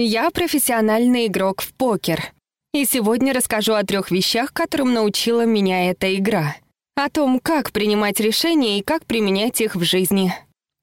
Я профессиональный игрок в покер. И сегодня расскажу о трех вещах, которым научила меня эта игра. О том, как принимать решения и как применять их в жизни.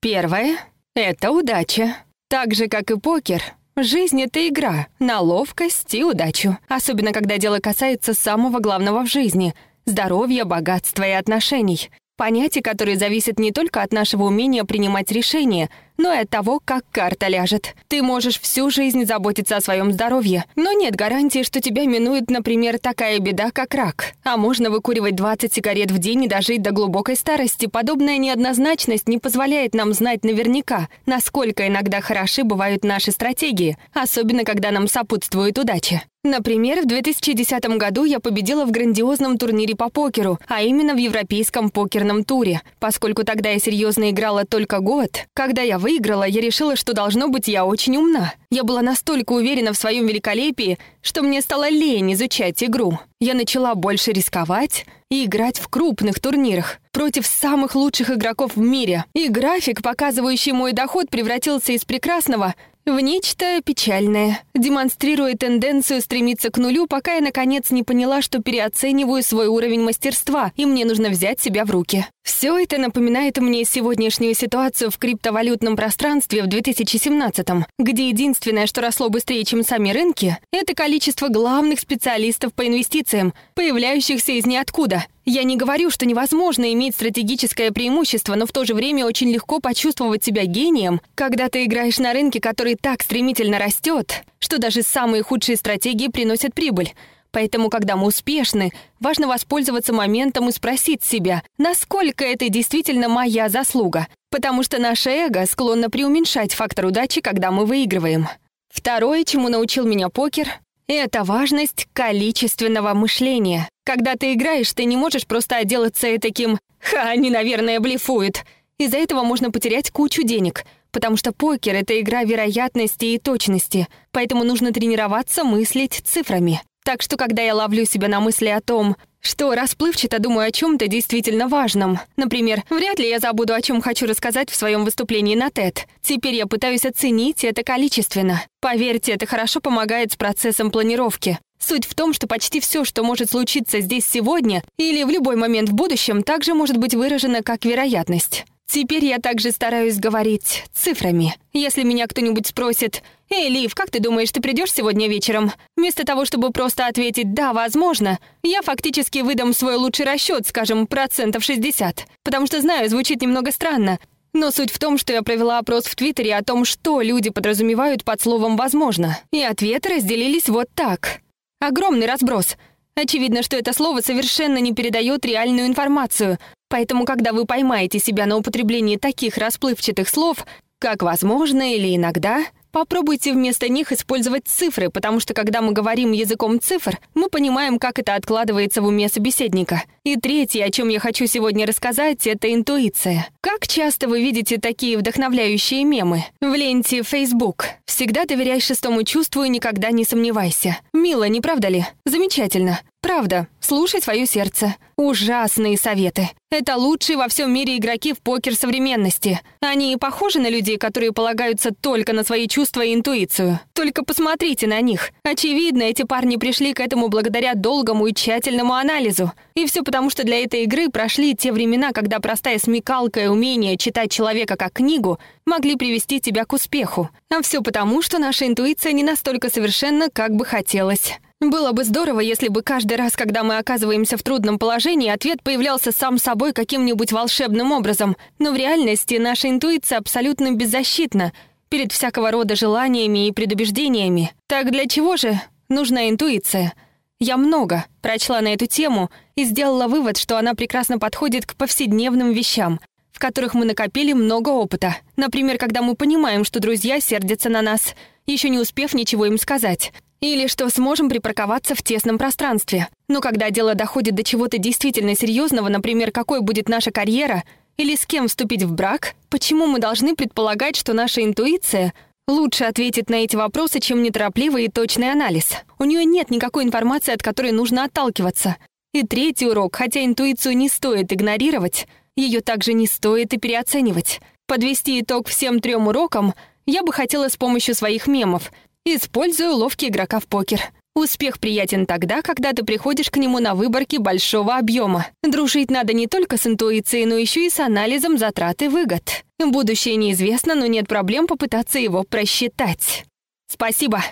Первое — это удача. Так же, как и покер, жизнь — это игра на ловкость и удачу. Особенно, когда дело касается самого главного в жизни — здоровья, богатства и отношений. Понятие, которое зависит не только от нашего умения принимать решения, но и от того, как карта ляжет. Ты можешь всю жизнь заботиться о своем здоровье, но нет гарантии, что тебя минует, например, такая беда, как рак. А можно выкуривать 20 сигарет в день и дожить до глубокой старости. Подобная неоднозначность не позволяет нам знать наверняка, насколько иногда хороши бывают наши стратегии, особенно когда нам сопутствует удача. Например, в 2010 году я победила в грандиозном турнире по покеру, а именно в Европейском покерном туре. Поскольку тогда я серьезно играла только год, когда я выиграла, я решила, что должно быть я очень умна. Я была настолько уверена в своем великолепии, что мне стало лень изучать игру. Я начала больше рисковать и играть в крупных турнирах против самых лучших игроков в мире. И график, показывающий мой доход, превратился из прекрасного в нечто печальное, демонстрируя тенденцию стремиться к нулю, пока я, наконец, не поняла, что переоцениваю свой уровень мастерства, и мне нужно взять себя в руки. Все это напоминает мне сегодняшнюю ситуацию в криптовалютном пространстве в 2017-м, где единственное, что росло быстрее, чем сами рынки, это количество главных специалистов по инвестициям, появляющихся из ниоткуда. Я не говорю, что невозможно иметь стратегическое преимущество, но в то же время очень легко почувствовать себя гением, когда ты играешь на рынке, который так стремительно растет, что даже самые худшие стратегии приносят прибыль. Поэтому, когда мы успешны, важно воспользоваться моментом и спросить себя, насколько это действительно моя заслуга, потому что наше эго склонно преуменьшать фактор удачи, когда мы выигрываем. Второе, чему научил меня покер, это важность количественного мышления. Когда ты играешь, ты не можешь просто отделаться таким «Ха, они, наверное, блефуют». Из-за этого можно потерять кучу денег, потому что покер — это игра вероятности и точности, поэтому нужно тренироваться мыслить цифрами. Так что, когда я ловлю себя на мысли о том, что расплывчато думаю о чем-то действительно важном. Например, вряд ли я забуду, о чем хочу рассказать в своем выступлении на TED. Теперь я пытаюсь оценить это количественно. Поверьте, это хорошо помогает с процессом планировки. Суть в том, что почти все, что может случиться здесь сегодня или в любой момент в будущем, также может быть выражено как вероятность. Теперь я также стараюсь говорить цифрами. Если меня кто-нибудь спросит, «Эй, Лив, как ты думаешь, ты придешь сегодня вечером?» Вместо того, чтобы просто ответить «да, возможно», я фактически выдам свой лучший расчет, скажем, процентов 60. Потому что знаю, звучит немного странно. Но суть в том, что я провела опрос в Твиттере о том, что люди подразумевают под словом «возможно». И ответы разделились вот так. Огромный разброс. Очевидно, что это слово совершенно не передает реальную информацию, Поэтому, когда вы поймаете себя на употреблении таких расплывчатых слов, как «возможно» или «иногда», Попробуйте вместо них использовать цифры, потому что когда мы говорим языком цифр, мы понимаем, как это откладывается в уме собеседника. И третье, о чем я хочу сегодня рассказать, это интуиция. Как часто вы видите такие вдохновляющие мемы? В ленте Facebook. Всегда доверяй шестому чувству и никогда не сомневайся. Мило, не правда ли? Замечательно. Правда, слушай свое сердце. Ужасные советы. Это лучшие во всем мире игроки в покер современности. Они похожи на людей, которые полагаются только на свои чувства и интуицию. Только посмотрите на них. Очевидно, эти парни пришли к этому благодаря долгому и тщательному анализу. И все потому, что для этой игры прошли те времена, когда простая смекалка и умение читать человека как книгу могли привести тебя к успеху. А все потому, что наша интуиция не настолько совершенна, как бы хотелось. Было бы здорово, если бы каждый раз, когда мы оказываемся в трудном положении, ответ появлялся сам собой каким-нибудь волшебным образом. Но в реальности наша интуиция абсолютно беззащитна перед всякого рода желаниями и предубеждениями. Так для чего же нужна интуиция? Я много прочла на эту тему и сделала вывод, что она прекрасно подходит к повседневным вещам, в которых мы накопили много опыта. Например, когда мы понимаем, что друзья сердятся на нас, еще не успев ничего им сказать. Или что сможем припарковаться в тесном пространстве. Но когда дело доходит до чего-то действительно серьезного, например, какой будет наша карьера, или с кем вступить в брак, почему мы должны предполагать, что наша интуиция лучше ответит на эти вопросы, чем неторопливый и точный анализ? У нее нет никакой информации, от которой нужно отталкиваться. И третий урок, хотя интуицию не стоит игнорировать, ее также не стоит и переоценивать. Подвести итог всем трем урокам я бы хотела с помощью своих мемов — Использую ловкий игрока в покер. Успех приятен тогда, когда ты приходишь к нему на выборке большого объема. Дружить надо не только с интуицией, но еще и с анализом затрат и выгод. Будущее неизвестно, но нет проблем попытаться его просчитать. Спасибо.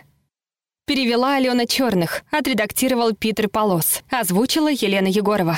Перевела Алена Черных, отредактировал Питер Полос, озвучила Елена Егорова.